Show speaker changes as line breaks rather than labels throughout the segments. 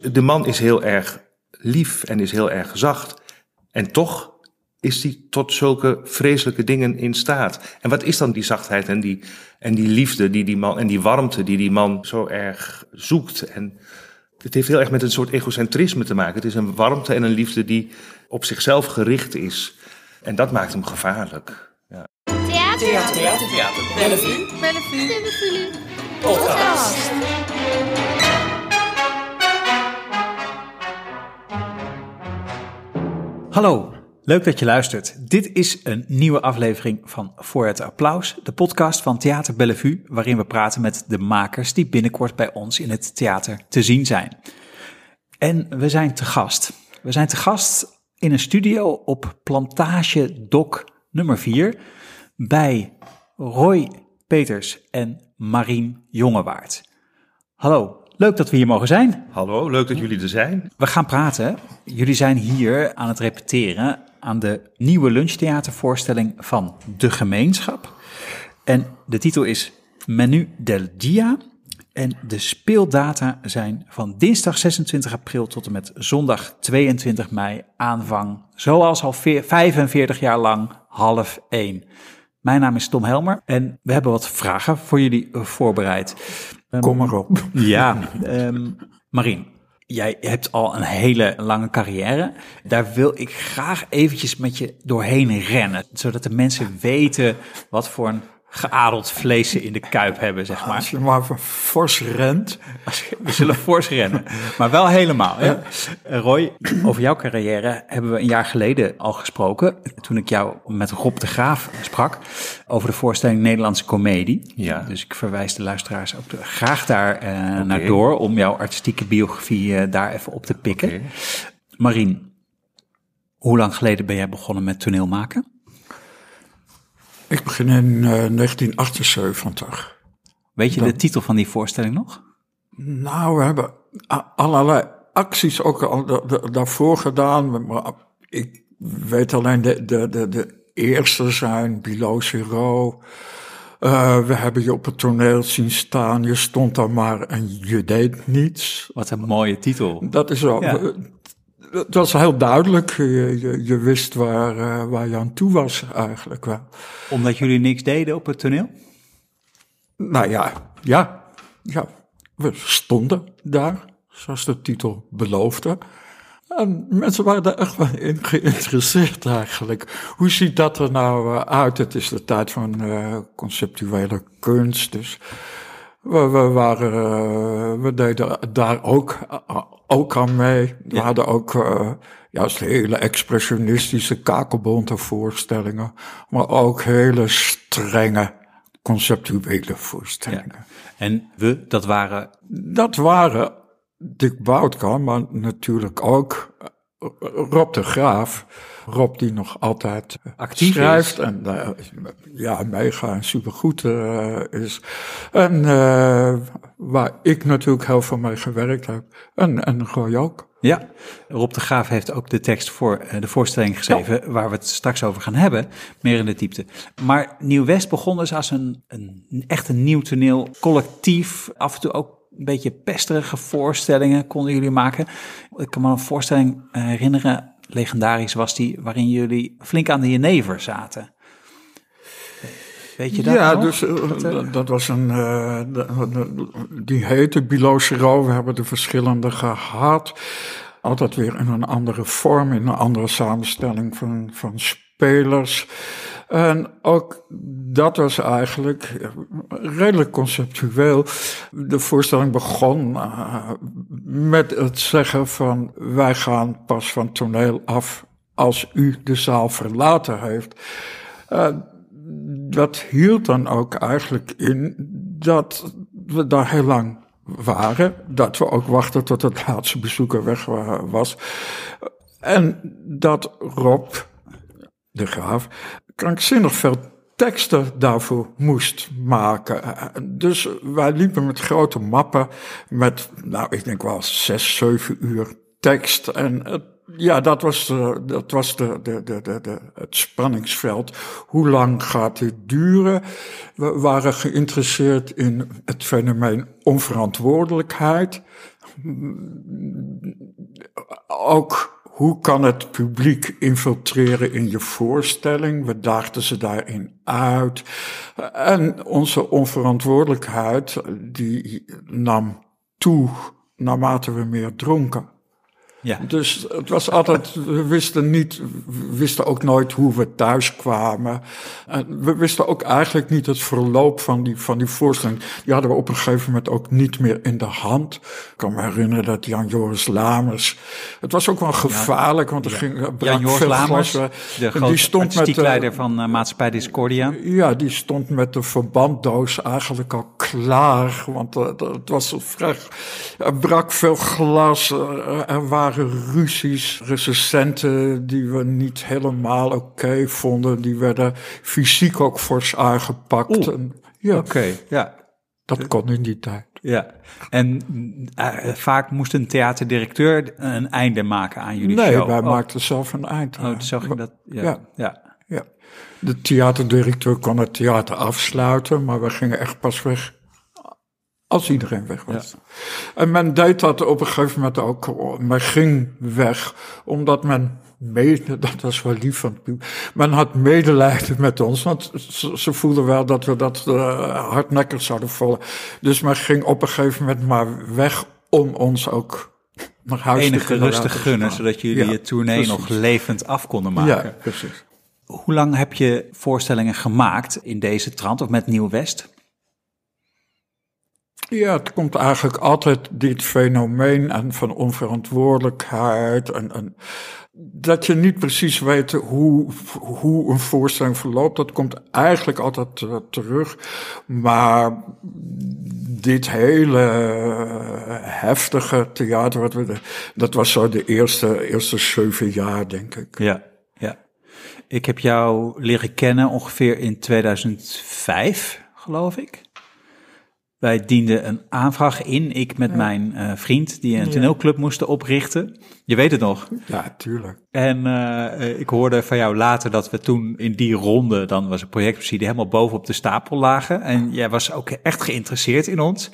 De man is heel erg lief en is heel erg zacht. En toch is hij tot zulke vreselijke dingen in staat. En wat is dan die zachtheid en die, en die liefde die die man, en die warmte die die man zo erg zoekt? En het heeft heel erg met een soort egocentrisme te maken. Het is een warmte en een liefde die op zichzelf gericht is. En dat maakt hem gevaarlijk. Ja.
Theater.
Theater, theater, theater. Bellevue.
Bellevue. Bellevue.
Podcast.
Hallo, leuk dat je luistert. Dit is een nieuwe aflevering van Voor het Applaus, de podcast van Theater Bellevue, waarin we praten met de makers die binnenkort bij ons in het theater te zien zijn. En we zijn te gast. We zijn te gast in een studio op Plantage Dok nummer 4 bij Roy Peters en Marien Jongewaard. Hallo, leuk dat we hier mogen zijn.
Hallo, leuk dat jullie er zijn.
We gaan praten. Jullie zijn hier aan het repeteren aan de nieuwe lunchtheatervoorstelling van De Gemeenschap. En de titel is Menu del Dia. En de speeldata zijn van dinsdag 26 april tot en met zondag 22 mei aanvang. Zoals al veer- 45 jaar lang half 1. Mijn naam is Tom Helmer en we hebben wat vragen voor jullie eh, voorbereid.
Kom maar op.
Ja, ehm Marien, jij hebt al een hele lange carrière. Daar wil ik graag eventjes met je doorheen rennen, zodat de mensen weten wat voor een geadeld vlees in de kuip hebben, zeg maar.
Als je maar van fors rent.
We zullen fors rennen, maar wel helemaal. Hè? Roy, over jouw carrière hebben we een jaar geleden al gesproken. Toen ik jou met Rob de Graaf sprak over de voorstelling Nederlandse Comedie.
Ja.
Dus ik verwijs de luisteraars ook de- graag daar eh, naar door om jouw artistieke biografie eh, daar even op te pikken.
Oké.
Marien, hoe lang geleden ben jij begonnen met toneel maken?
Ik begin in eh, 1978.
Weet je de titel van die voorstelling nog?
Nou, we hebben allerlei acties ook al da- da- daarvoor gedaan. Maar ik weet alleen de, de, de, de eerste zijn Below Zero. Eh, we hebben je op het toneel zien staan. Je stond daar maar en je deed niets.
Wat een mooie titel.
Dat is wel.
Ja.
Het was heel duidelijk. Je, je, je wist waar, eh, waar je aan toe was eigenlijk wel.
Omdat jullie niks deden op het toneel?
Nou ja, ja, ja. We stonden daar, zoals de titel beloofde. En mensen waren daar echt wel in geïnteresseerd eigenlijk. Hoe ziet dat er nou eh, uit? Het is de tijd van eh, conceptuele kunst, dus we, we waren, eh, we deden daar ook, eh, ook aan mee. We
Ja.
hadden ook eh, juist hele expressionistische kakelbonte voorstellingen, maar ook hele strenge conceptuele voorstellingen.
En we, dat waren
Dat waren Dick Boutkamp, maar natuurlijk ook Rob de Graaf. Rob die nog altijd eh,
Actief
schrijft
is.
en eh, ja, mega en supergoed eh, is. En waar ik natuurlijk heel veel mee gewerkt heb. En, en Roy ook.
Ja, Rob de Graaf heeft ook de tekst voor de voorstelling geschreven, waar we het straks over gaan hebben, meer in de diepte. Maar Nieuw-West begon dus als een, een echt een nieuw toneel, collectief, af en toe ook een beetje pesterige voorstellingen konden jullie maken. Ik kan me een voorstelling herinneren, legendarisch was die, waarin jullie flink aan de jenever zaten. Weet je dat
ja,
nog?
dus eh,
Dat, eh,
dat, was een. de- de- die heette Bilo Zero. We hebben er verschillende gehad. Altijd weer in een andere vorm, in een andere samenstelling van, van spelers. En ook dat was eigenlijk eh, redelijk conceptueel. De voorstelling begon eh, met het zeggen van wij gaan pas van toneel af als u de zaal verlaten heeft. Eh, dat hield dan ook eigenlijk in dat we daar heel lang waren. Dat we ook wachten tot het laatste bezoeker weg wa- was. En dat Rob, de graaf, krankzinnig veel teksten daarvoor moest maken. Dus wij liepen met grote mappen met, nou, ik denk wel zes, zeven uur tekst. En ja, dat was, dat was de, de, de, de, het spanningsveld. Hoe lang gaat dit duren? We waren geïnteresseerd in het fenomeen onverantwoordelijkheid. ook hoe kan het publiek infiltreren in je voorstelling? We daagden ze daarin uit. En onze onverantwoordelijkheid, die nam toe naarmate we meer dronken.
Ja.
Dus het was altijd, we wisten niet, we wisten ook nooit hoe we thuis kwamen. En we wisten ook eigenlijk niet het verloop van die, van die voorstelling. Die hadden we op een gegeven moment ook niet meer in de hand. Ik kan me herinneren dat Jan Joris Lamers, het was ook wel gevaarlijk, want er ging, brak
Jan Joris
veel
Lamers, de
stond
leider van eh, Maatschappij Discordia.
ja, die stond met de verbanddoos eigenlijk al klaar. Want eh, het was vrij. Er brak veel glas. eh, Er waren ruzies. Recensenten die we niet helemaal oké vonden. Die werden fysiek ook fors aangepakt. En, ja,
Oké, ja.
dat kon in die tijd.
Ja, en eh, vaak moest een theaterdirecteur een einde maken aan jullie
nee,
show.
wij
oh,
maakten zelf een eind. aan.
Oh, zo ging dat. Ja.
Ja.
ja.
Ja. De theaterdirecteur kon het theater afsluiten, maar we gingen echt pas weg als iedereen weg was. En men deed dat op een gegeven moment ook. Men ging weg, omdat men mede, dat was wel lief van het publiek, men had medelijden met ons, want ze, ze voelden wel dat we dat eh, hardnekkig zouden volgen. Dus men ging op een gegeven moment maar weg om ons ook naar huis te
Enige rust te
laten
gunnen, zodat jullie
Ja,
het tournee
precies.
nog levend af konden maken.
Ja, precies.
Hoe lang heb je voorstellingen gemaakt in deze trant of met Nieuw West?
Ja, het komt eigenlijk altijd dit fenomeen en van onverantwoordelijkheid. En, en dat je niet precies weet hoe, hoe een voorstelling verloopt. Dat komt eigenlijk altijd eh, terug. Maar dit hele heftige theater, wat we, dat was zo de eerste, eerste zeven jaar, denk ik.
Ja, ja. Ik heb jou leren kennen ongeveer in 2005, geloof ik. Wij dienden een aanvraag in, ik met mijn eh, vriend, die een toneelclub moesten oprichten. Je weet het nog.
Ja, tuurlijk.
En eh, eh, ik hoorde van jou later dat we toen in die ronde, dan was een projectsubsidie, helemaal bovenop de stapel lagen. En jij was ook echt geïnteresseerd in ons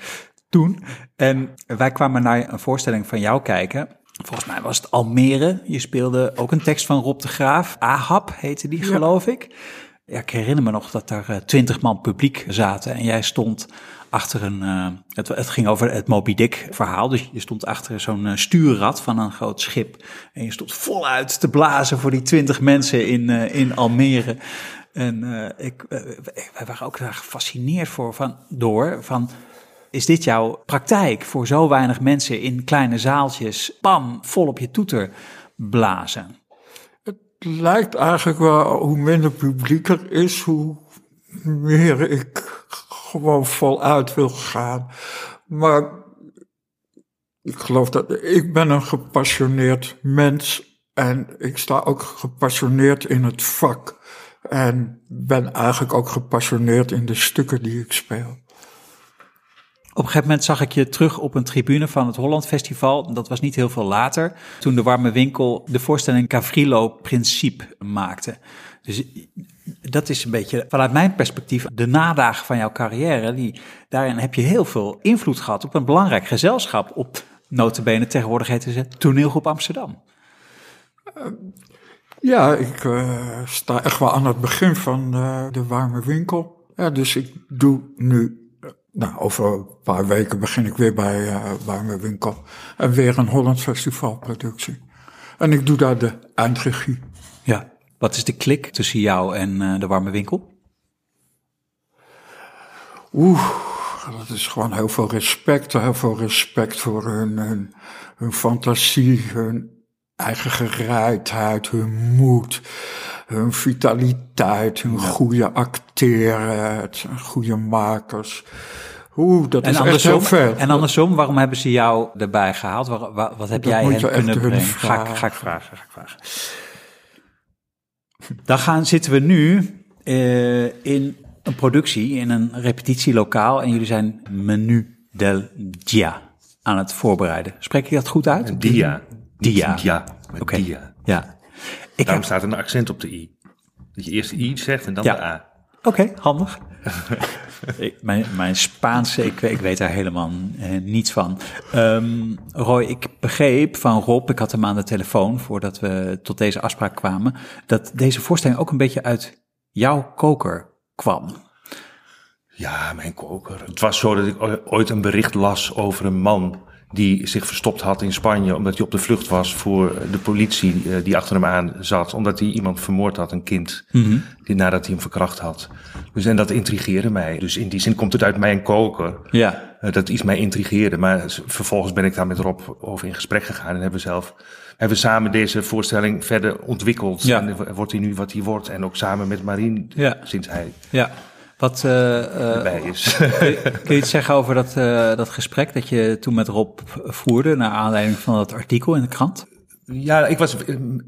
toen. En wij kwamen naar een voorstelling van jou kijken. Volgens mij was het Almere. Je speelde ook een tekst van Rob de Graaf. Ahab heette die, geloof ik. Ja, ik herinner me nog dat er twintig man publiek zaten en jij stond achter een. eh, het, het ging over het Moby Dick verhaal. Dus je stond achter zo'n eh, stuurrad van een groot schip. En je stond voluit te blazen voor die twintig mensen in, eh, in Almere. En eh, ik, wij waren ook daar gefascineerd voor, van, door. Van, is dit jouw praktijk voor zo weinig mensen in kleine zaaltjes? Pam, vol op je toeter blazen.
Het lijkt eigenlijk wel, hoe minder publiek er is, hoe meer ik gewoon voluit wil gaan. Maar ik geloof dat ik ben een gepassioneerd mens en ik sta ook gepassioneerd in het vak. En ben eigenlijk ook gepassioneerd in de stukken die ik speel.
Op een gegeven moment zag ik je terug op een tribune van het Holland Festival. Dat was niet heel veel later. Toen de Warme Winkel de voorstelling Cavrilo Principe maakte. Dus dat is een beetje vanuit mijn perspectief de nadagen van jouw carrière. Die, daarin heb je heel veel invloed gehad op een belangrijk gezelschap. Op notabene tegenwoordig heet het Toneelgroep Amsterdam.
Ja, ik eh, sta echt wel aan het begin van eh, de warme winkel. Ja, dus ik doe nu, eh, nou, over een paar weken begin ik weer bij eh, warme winkel. En weer een Holland Festivalproductie. En ik doe daar de eindregie.
Ja. Wat is de klik tussen jou en eh, de Warme Winkel?
Oeh, dat is gewoon heel veel respect. Heel veel respect voor hun, hun, hun fantasie, hun eigen gereidheid, hun moed, hun vitaliteit, hun goede acteren, het zijn goede makers. Oeh, dat
En
is echt heel ver.
en andersom, waarom hebben ze jou erbij gehaald? Waar- wat heb
Dat
jij hen kunnen
hun
brengen? Ga, ik-
vragen.
ga ik vragen, ga ik vragen. Dan gaan, zitten we nu eh, in een productie, in een repetitielokaal. En jullie zijn Menu del Dia aan het voorbereiden. Spreek ik dat goed uit?
Dia.
Dia. Oké.
dia.
Ja. Ik
Daarom
heb,
staat er een accent op de i. Dat je eerst de i zegt en dan
Ja.
de a.
Oké, handig. Ik, mijn, mijn Spaanse, ik, weet daar helemaal eh, niets van. Ehm, Roy, ik begreep van Rob, ik had hem aan de telefoon voordat we tot deze afspraak kwamen, dat deze voorstelling ook een beetje uit jouw koker kwam.
Ja, mijn koker. Het was zo dat ik ooit een bericht las over een man die zich verstopt had in Spanje omdat hij op de vlucht was voor de politie eh, die achter hem aan zat, omdat hij iemand vermoord had, een kind, die, nadat hij hem verkracht had. Dus en dat intrigeerde mij. Dus in die zin komt het uit mijn koker.
Ja,
eh, dat iets mij intrigeerde. Maar vervolgens ben ik daar met Rob over in gesprek gegaan en hebben we zelf hebben we samen deze voorstelling verder ontwikkeld.
Ja.
En wordt hij nu wat hij wordt. En ook samen met Marien,
Ja.
sinds hij
ja. Wat, eh, eh,
erbij is.
kun, je, kun je iets zeggen over dat, eh, dat gesprek dat je toen met Rob voerde, naar aanleiding van dat artikel in de krant?
Ja, ik was,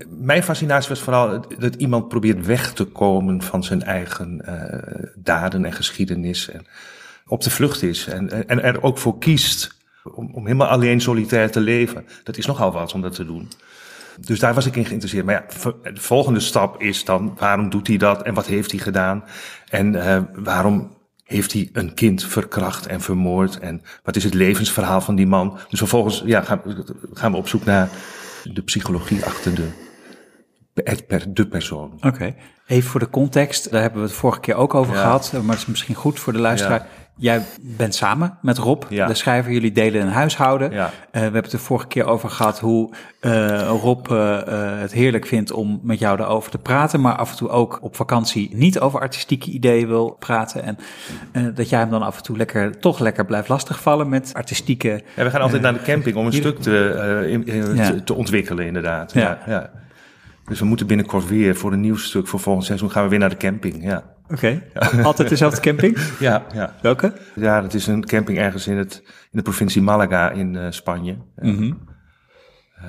mijn fascinatie was vooral dat iemand probeert weg te komen van zijn eigen eh, daden en geschiedenis. En op de vlucht is en, en er ook voor kiest om, om helemaal alleen solitair te leven. Dat is nogal wat om dat te doen. Dus daar was ik in geïnteresseerd. Maar ja, de volgende stap is dan, waarom doet hij dat en wat heeft hij gedaan? En eh, waarom heeft hij een kind verkracht en vermoord? En wat is het levensverhaal van die man? Dus vervolgens ja, gaan we op zoek naar de psychologie achter de, het per, de persoon.
Oké. Even voor de context, daar hebben we het vorige keer ook over
Ja.
gehad, maar het is misschien goed voor de luisteraar. Jij bent samen met Rob,
Ja.
de schrijver. Jullie delen een huishouden.
Ja.
Eh, we hebben het de vorige keer over gehad hoe eh, Rob eh, eh, het heerlijk vindt om met jou daarover te praten, maar af en toe ook op vakantie niet over artistieke ideeën wil praten. En eh, dat jij hem dan af en toe lekker, toch lekker blijft lastigvallen met artistieke.
Ja, we gaan altijd naar de camping om een stuk te, eh, in- in-
Ja.
te, te ontwikkelen, inderdaad.
Ja.
Dus we moeten binnenkort weer voor een nieuw stuk voor volgend seizoen gaan we weer naar de camping. Ja,
Oké. Altijd dezelfde camping?
ja, ja.
Welke?
ja dat is een camping ergens in, het, in de provincie Malaga in eh, Spanje. Eh,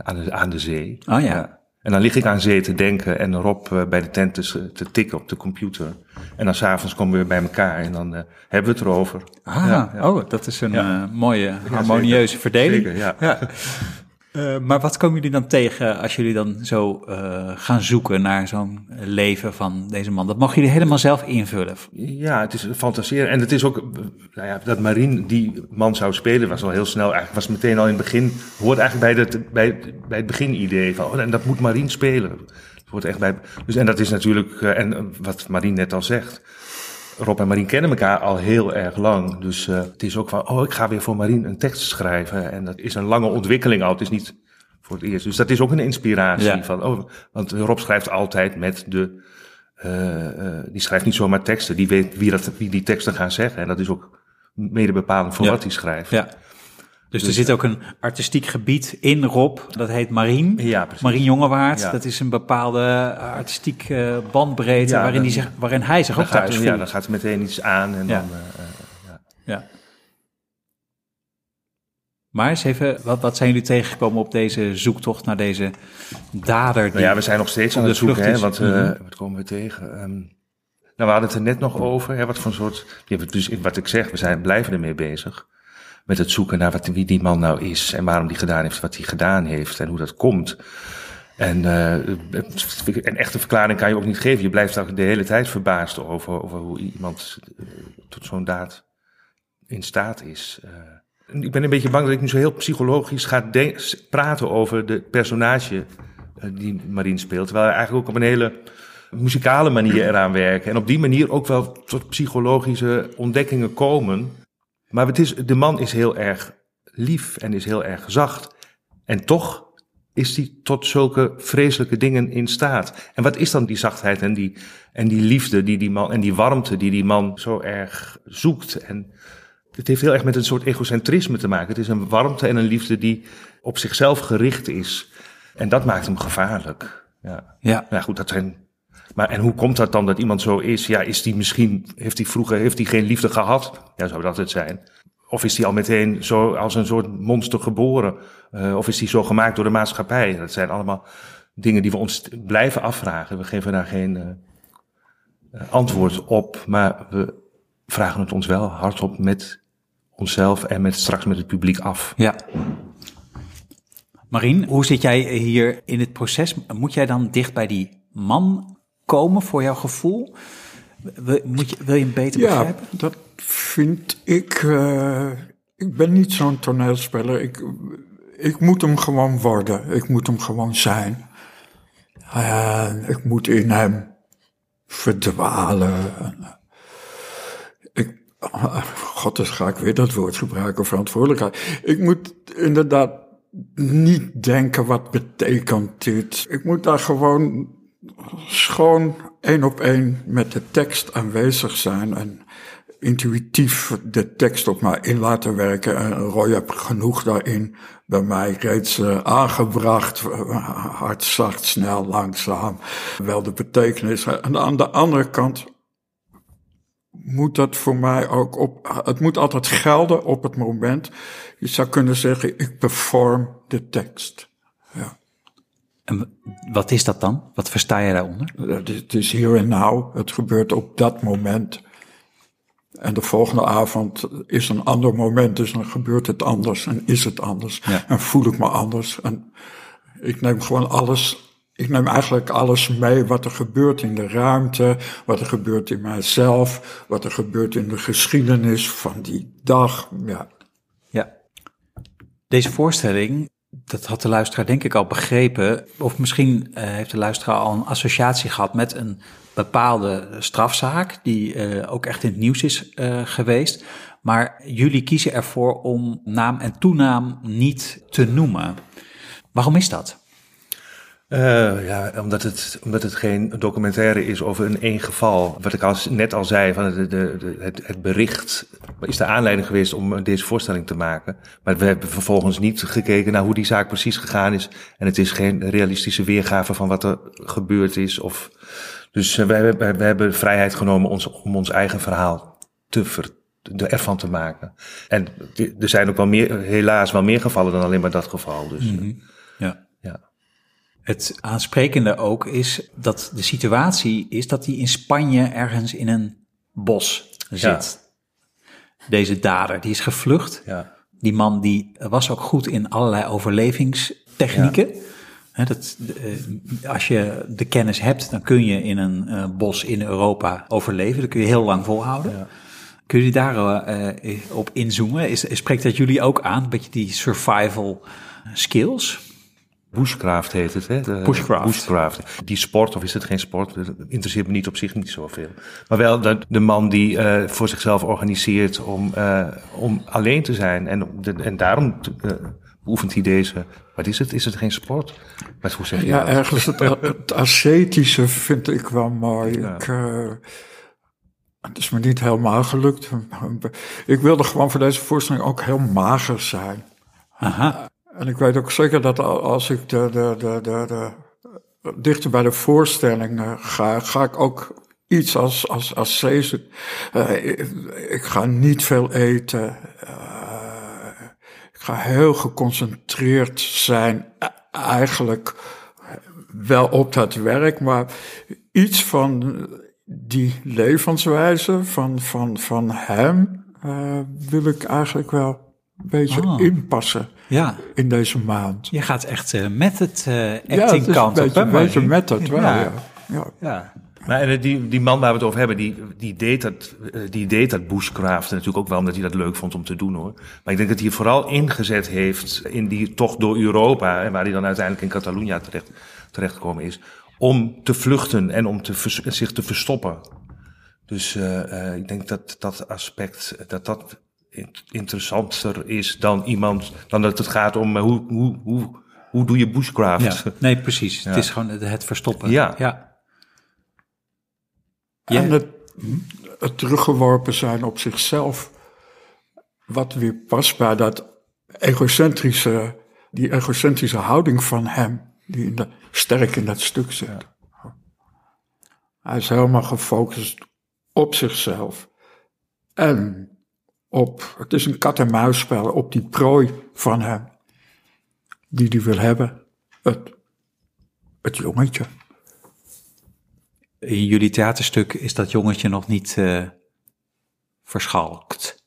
aan, de, aan de zee.
Oh ja.
En dan lig ik aan zee te denken en Rob eh, bij de tent te, te tikken op de computer. En dan s'avonds komen we weer bij elkaar en dan eh, hebben we het erover.
Ah,
Ja,
oh, dat is een eh, mooie, harmonieuze verdeling.
Zeker, ja.
Eh, maar wat komen jullie dan tegen als jullie dan zo eh, gaan zoeken naar zo'n leven van deze man? Dat mogen jullie helemaal zelf invullen.
Ja, het is fantaseren. En het is ook, nou ja, dat Marien die man zou spelen was al heel snel. Eigenlijk was meteen al in het begin, hoort eigenlijk bij het, bij, bij het beginidee van, oh, en dat moet Marien spelen. Het echt bij, dus, en dat is natuurlijk, eh, en wat Marien net al zegt. Rob en Marien kennen elkaar al heel erg lang. Dus eh, het is ook van, oh, ik ga weer voor Marien een tekst schrijven. En dat is een lange ontwikkeling al. Het is niet voor het eerst. Dus dat is ook een inspiratie.
Ja.
Van, oh, want Rob schrijft altijd met de eh, eh, die schrijft niet zomaar teksten. Die weet wie, dat, wie die teksten gaan zeggen. En dat is ook mede bepalend voor
Ja.
wat hij schrijft.
Ja. Dus er zit ook een artistiek gebied in Rob, dat heet Marien.
Ja, precies.
Marien Jongewaard,
Ja.
dat is een bepaalde artistiek eh, bandbreedte
Ja,
waarin, die zich, waarin hij zich ook thuis voelt.
ja, dan gaat er meteen iets aan. En
Ja.
dan, eh, eh,
Ja. Maar eens even, wat, wat zijn jullie tegengekomen op deze zoektocht naar deze dader? Die...
nou ja, we zijn nog steeds aan het zoeken. Hè, want, eh,
Mhm.
wat komen we tegen? Ehm, nou, we hadden het er net nog over. Hè, wat voor soort... Ja, dus wat ik zeg, we zijn, blijven ermee bezig. Met het zoeken naar wat, wie die man nou is. En waarom die gedaan heeft wat hij gedaan heeft. En hoe dat komt. En eh, een echte verklaring kan je ook niet geven. Je blijft ook de hele tijd verbaasd over, over hoe iemand eh, tot zo'n daad in staat is. Eh, ik ben een beetje bang dat ik nu zo heel psychologisch ga praten over de personage die Marien speelt. Terwijl hij eigenlijk ook op een hele muzikale manier eraan werken. En op die manier ook wel tot psychologische ontdekkingen komen. Maar het is, de man is heel erg lief en is heel erg zacht. En toch is hij tot zulke vreselijke dingen in staat. En wat is dan die zachtheid en die, en die liefde die die man, en die warmte die die man zo erg zoekt? En het heeft heel erg met een soort egocentrisme te maken. Het is een warmte en een liefde die op zichzelf gericht is. En dat maakt hem gevaarlijk. Ja.
Ja.
Nou goed, dat zijn. Maar en hoe komt dat dan dat iemand zo is? Ja, is die misschien, heeft hij vroeger heeft hij geen liefde gehad? Ja, zou dat het zijn. Of is hij al meteen zo als een soort monster geboren? Eh, of is hij zo gemaakt door de maatschappij? Dat zijn allemaal dingen die we ons blijven afvragen. We geven daar geen eh, eh, antwoord op, maar we vragen het ons wel hardop met onszelf en met straks met het publiek af.
Ja. Marien, hoe zit jij hier in het proces? Moet jij dan dicht bij die man komen voor jouw gevoel? Wil, moet je, wil je hem beter
Ja,
begrijpen?
dat vind ik. eh, ik ben niet zo'n toneelspeler. Ik, ik moet hem gewoon worden. Ik moet hem gewoon zijn. En ik moet in hem verdwalen. En, eh, Ik, God, dus ga ik weer dat woord gebruiken, verantwoordelijkheid. Ik moet inderdaad niet denken, wat betekent dit? Ik moet daar gewoon schoon één op één met de tekst aanwezig zijn en intuïtief de tekst op mij in laten werken. En Roy heb genoeg daarin bij mij reeds eh, aangebracht. Hard, zacht, snel, langzaam. Wel de betekenis. En aan de andere kant moet dat voor mij ook op. Het moet altijd gelden op het moment. Je zou kunnen zeggen: ik perform de tekst.
En wat is dat dan? Wat versta je daaronder?
Het is- Het is hier en now. Het gebeurt op dat moment. En de volgende avond is een ander moment, dus dan gebeurt het anders en is het anders.
Ja.
En voel ik me anders. En ik neem gewoon alles, ik neem eigenlijk alles mee wat er gebeurt in de ruimte, wat er gebeurt in mijzelf, wat er gebeurt in de geschiedenis van die dag. Ja,
Ja. Deze voorstelling, dat had de luisteraar denk ik al begrepen. Of misschien eh, heeft de luisteraar al een associatie gehad met een bepaalde strafzaak. Die eh, ook echt in het nieuws is eh, geweest. Maar jullie kiezen ervoor om naam en toenaam niet te noemen. Waarom is dat?
Eh, ja, omdat het, omdat het geen documentaire is over een één geval. Wat ik al, net al zei, van de, de, de- het, het bericht is de aanleiding geweest om deze voorstelling te maken. Maar we hebben vervolgens niet gekeken naar hoe die zaak precies gegaan is. En het is geen realistische weergave van wat er gebeurd is. Of, dus eh, we, hebben, we hebben vrijheid genomen ons, om ons eigen verhaal te ervan te maken. En er zijn ook wel meer, helaas wel meer gevallen dan alleen maar dat geval. Dus, eh,
Ja. Het aansprekende ook is dat de situatie is dat hij in Spanje ergens in een bos zit. Deze dader, die is gevlucht.
Ja.
Die man die was ook goed in allerlei overlevingstechnieken. Dat, eh, als je de kennis hebt, dan kun je in een eh, bos in Europa overleven. Dat kun je heel lang volhouden. Kun je daar eh, eh, op inzoomen? Is, spreekt dat jullie ook aan? Een beetje die survival skills?
Bushcraft heet het, hè? De-
Bushcraft.
Bushcraft. Die sport, of is het geen sport? Dat interesseert me niet op zich niet zoveel. Maar wel de, de man die eh, voor zichzelf organiseert om, eh, om alleen te zijn. En, de, en daarom eh, beoefent hij deze... Wat is het? Is het geen sport? Maar hoe zeg je
ja
dat?
ergens het, het ascetische vind ik wel mooi.
Ja.
Ik, het is me niet helemaal gelukt. Ik wilde gewoon voor deze voorstelling ook heel mager zijn.
Aha.
En ik weet ook zeker dat al- als ik de, de, de, de, de, dichter bij de voorstelling eh, ga, ga ik ook iets als, als, als Caesar. Eh, ik, ik ga niet veel eten. Eh, ik ga heel geconcentreerd zijn. E- Eigenlijk wel op dat werk, maar iets van die levenswijze van, van, van hem wil ik eigenlijk wel een beetje
Ah.
inpassen
Ja,
in deze maand.
je gaat echt eh, met het eh
Ja,
acting
het is een
kant op. hè,
een beetje met het wel,
Ja.
ja. ja.
Ja.
Maar en die, die man waar we het over hebben, die, die, deed dat, eh, die deed dat bushcraft. Natuurlijk ook wel omdat hij dat leuk vond om te doen hoor. Maar ik denk dat hij het vooral ingezet heeft in die tocht door Europa. En waar hij dan uiteindelijk in Catalunya terecht, terechtgekomen is. Om te vluchten en om te, vers- zich te verstoppen. Dus eh, eh, ik denk dat dat aspect, dat dat interessanter is dan iemand, dan dat het gaat om eh, hoe, hoe, hoe, hoe doe je bushcraft.
Ja, nee, precies.
Ja.
Het is gewoon het, verstoppen.
Ja.
ja.
En het teruggeworpen zijn op zichzelf. Wat weer past bij dat egocentrische, die egocentrische houding van hem, die in de, sterk in dat stuk zit. Hij is helemaal gefocust op zichzelf. En op, het is een kat-en-muisspel, op die prooi van hem. Die hij wil hebben. Het, het jongetje.
In jullie theaterstuk is dat jongetje nog niet eh, verschalkt.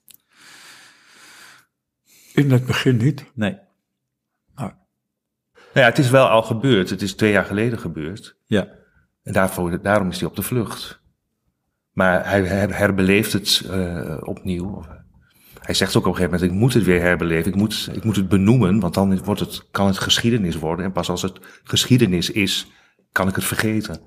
In het begin niet.
Nee.
Nou,
Nou ja, het is wel al gebeurd. Het is twee jaar geleden gebeurd.
Ja.
En daarvoor, daarom is hij op de vlucht. Maar hij her- herbeleeft het eh, opnieuw. Hij zegt ook op een gegeven moment, ik moet het weer herbeleven, ik moet, ik moet het benoemen, want dan wordt het, kan het geschiedenis worden. En pas als het geschiedenis is, kan ik het vergeten.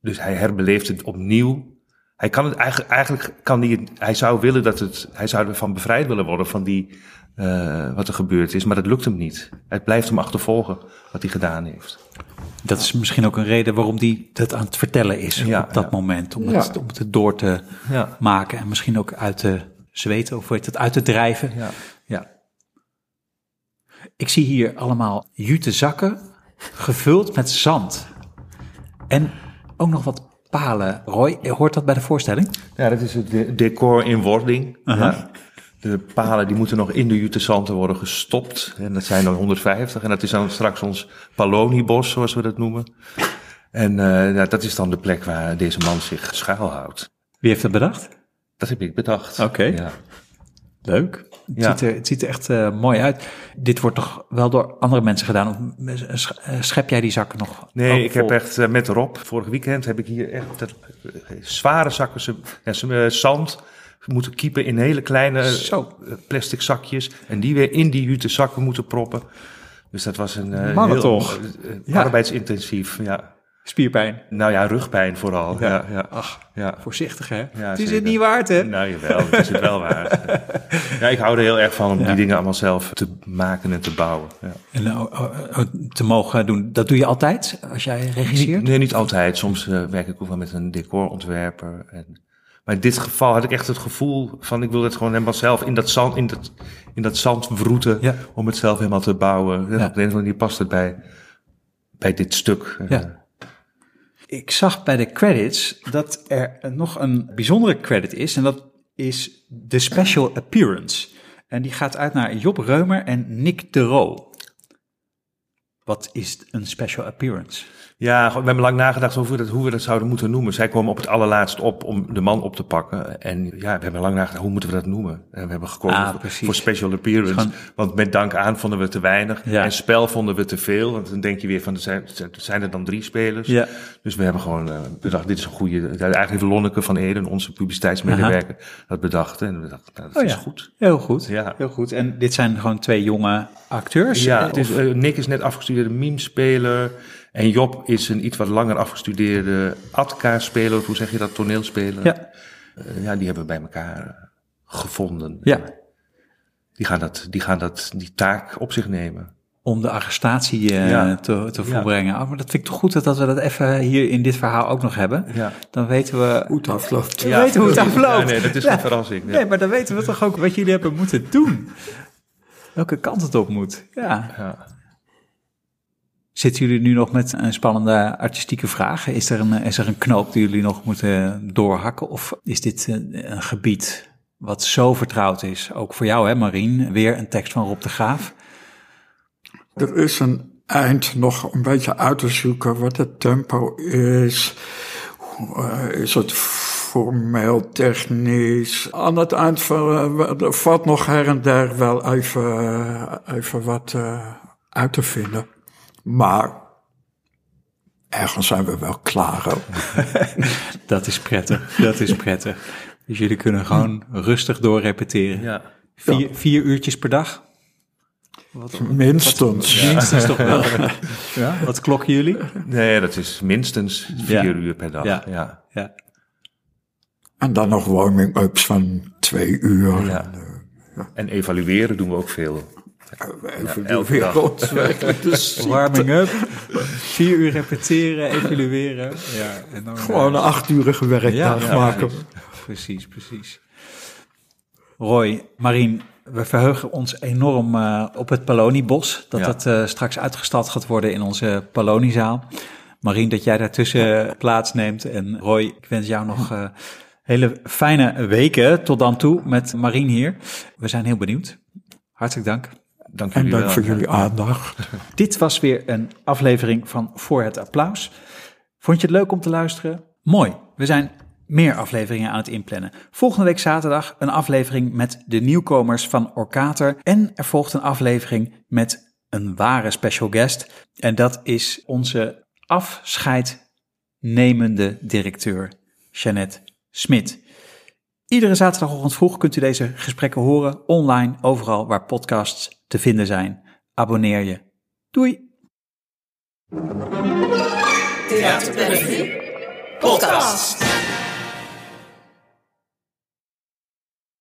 Dus hij herbeleeft het opnieuw. Hij kan het eigenlijk, eigenlijk kan hij, hij zou willen dat het, hij zou ervan bevrijd willen worden van die, eh, wat er gebeurd is, maar dat lukt hem niet. Het blijft hem achtervolgen wat hij gedaan heeft.
Dat is misschien ook een reden waarom die dat aan het vertellen is
Ja,
op dat
ja.
moment. Om,
Ja.
het, om het door te
Ja.
maken en misschien ook uit te zweten of heet het, uit te drijven.
Ja.
Ja. Ik zie hier allemaal jute zakken gevuld met zand. En ook nog wat palen. Roy, hoort dat bij de voorstelling?
Ja, dat is het de- decor in wording. Ja. De palen die moeten nog in de jutezanten worden gestopt. En dat zijn dan 150. En dat is dan straks ons Paloniebos, zoals we dat noemen. En eh, dat is dan de plek waar deze man zich schuilhoudt.
Wie heeft dat bedacht?
Dat heb ik bedacht.
Oké.
Ja.
Leuk. Het,
Ja.
ziet, er, het ziet er echt eh, mooi uit. Dit wordt toch wel door andere mensen gedaan? Of eh, eh, schep jij die zakken nog?
Nee, ik heb echt met Rob, vorig weekend heb ik hier echt dat, zware zakken ze- ze- zand moeten kiepen in hele kleine
Zo.
plastic zakjes. En die weer in die jute zakken moeten proppen. Dus dat was een
Mannen
heel arbeidsintensief. Ja.
Spierpijn.
Nou ja, rugpijn vooral. Ja. Ja,
Ach,
ja.
voorzichtig hè?
Ja,
het is
zeker.
het niet waard hè?
Nou jawel, het is het wel waard. ja, ik hou er heel erg van om die dingen allemaal zelf te maken en te bouwen. Ja.
En oh, te mogen doen, dat doe je altijd als jij regisseert?
Nee, niet altijd. Soms eh, werk ik ook wel met een decorontwerper. En, maar in dit geval had ik echt het gevoel van ik wil het gewoon helemaal zelf in dat zand, in dat, in dat zand wroeten
Ja.
om het zelf helemaal te bouwen. En
Ja.
Op de een of andere manier past het bij, bij dit stuk.
Ja. Ik zag bij de credits dat er nog een bijzondere credit is. En dat is de special appearance. En die gaat uit naar Job Reumer en Nick de Roo. Wat is een special appearance?
Ja, we hebben lang nagedacht over dat, hoe we dat zouden moeten noemen. Zij kwamen op het allerlaatst op om de man op te pakken. En ja, we hebben lang nagedacht, hoe moeten we dat noemen? En we hebben gekozen
Ah,
voor, voor special appearance.
Gewoon-
Want met dank aan vonden we te weinig.
Ja.
En spel vonden we te veel. Want dan denk je weer van, zijn, er zijn er dan drie spelers?
Ja.
Dus we hebben gewoon eh, bedacht, dit is een goede... Eigenlijk Lonneke van Eden, onze publiciteitsmedewerker, dat bedacht. En we dachten, nou, dat is goed.
Heel goed.
Ja.
Heel goed. En dit zijn gewoon twee jonge acteurs?
Ja,
Eh,
het is,
of-
eh, Nick is net afgestudeerde meme-speler. En Job is een iets wat langer afgestudeerde Atka-speler. Hoe zeg je dat? Toneelspeler.
Ja.
Eh, ja, die hebben we bij elkaar eh, gevonden.
Ja.
Die gaan, dat, die gaan dat, die taak op zich nemen.
om de arrestatie eh,
Ja.
te, te
Ja.
volbrengen. Oh, maar dat vind ik toch goed dat we dat even hier in dit verhaal ook nog hebben.
Ja.
Dan weten we...
Hoe het afloopt.
We weten hoe het afloopt.
Ja, nee, dat is
Ja.
een verrassing.
Nee, maar dan weten we toch ook wat jullie hebben moeten doen. Welke kant het op moet. Ja. Zitten jullie nu nog met een spannende artistieke vraag? Is er een, is er een knoop die jullie nog moeten doorhakken? Of is dit een, een gebied wat zo vertrouwd is? Ook voor jou, hè, Marien? Weer een tekst van Rob de Graaf.
Er is een eind nog een beetje uit te zoeken wat het tempo is. Eh, is het formeel, technisch? Aan het eind eh, valt nog her en der wel even, eh, even wat eh, uit te vinden. Maar ergens zijn we wel klaar. hoor.
Dat is prettig. Dat is prettig. Dus jullie kunnen gewoon rustig doorrepeteren.
Ja.
Vier, vier uurtjes per dag?
Minstens.
Minstens toch wel. Ja, wat klokken jullie?
Nee, dat is minstens vier
Ja.
uur per dag.
Ja.
Ja.
Ja.
En dan nog warming-ups van twee uur.
Ja. En evalueren doen we ook veel.
Even
Ja.
Dus
Warming up, vier uur repeteren, evalueren. Ja, en dan,
gewoon een achturige werkdag
Ja, ja,
maken.
Precies, precies. Roy, Marien, we verheugen ons enorm eh, op het Paloniebos. Dat
Ja.
het eh, straks uitgestald gaat worden in onze Paloniezaal. Marien, dat jij daartussen plaatsneemt. En Roy, ik wens jou nog eh, hele fijne weken tot dan toe met Marien hier. We zijn heel benieuwd. Hartelijk dank.
Dank
En dank
wel.
voor jullie aandacht.
Dit was weer een aflevering van Voor het Applaus. Vond je het leuk om te luisteren? Mooi. We zijn meer afleveringen aan het inplannen. Volgende week zaterdag een aflevering met de nieuwkomers van Orkater. En er volgt een aflevering met een ware special guest. En dat is onze afscheidnemende directeur, Jeannette Smit. Iedere zaterdagochtend vroeg kunt u deze gesprekken horen online, overal waar podcasts te vinden zijn. Abonneer je. Doei!
Theater Bellevue podcast.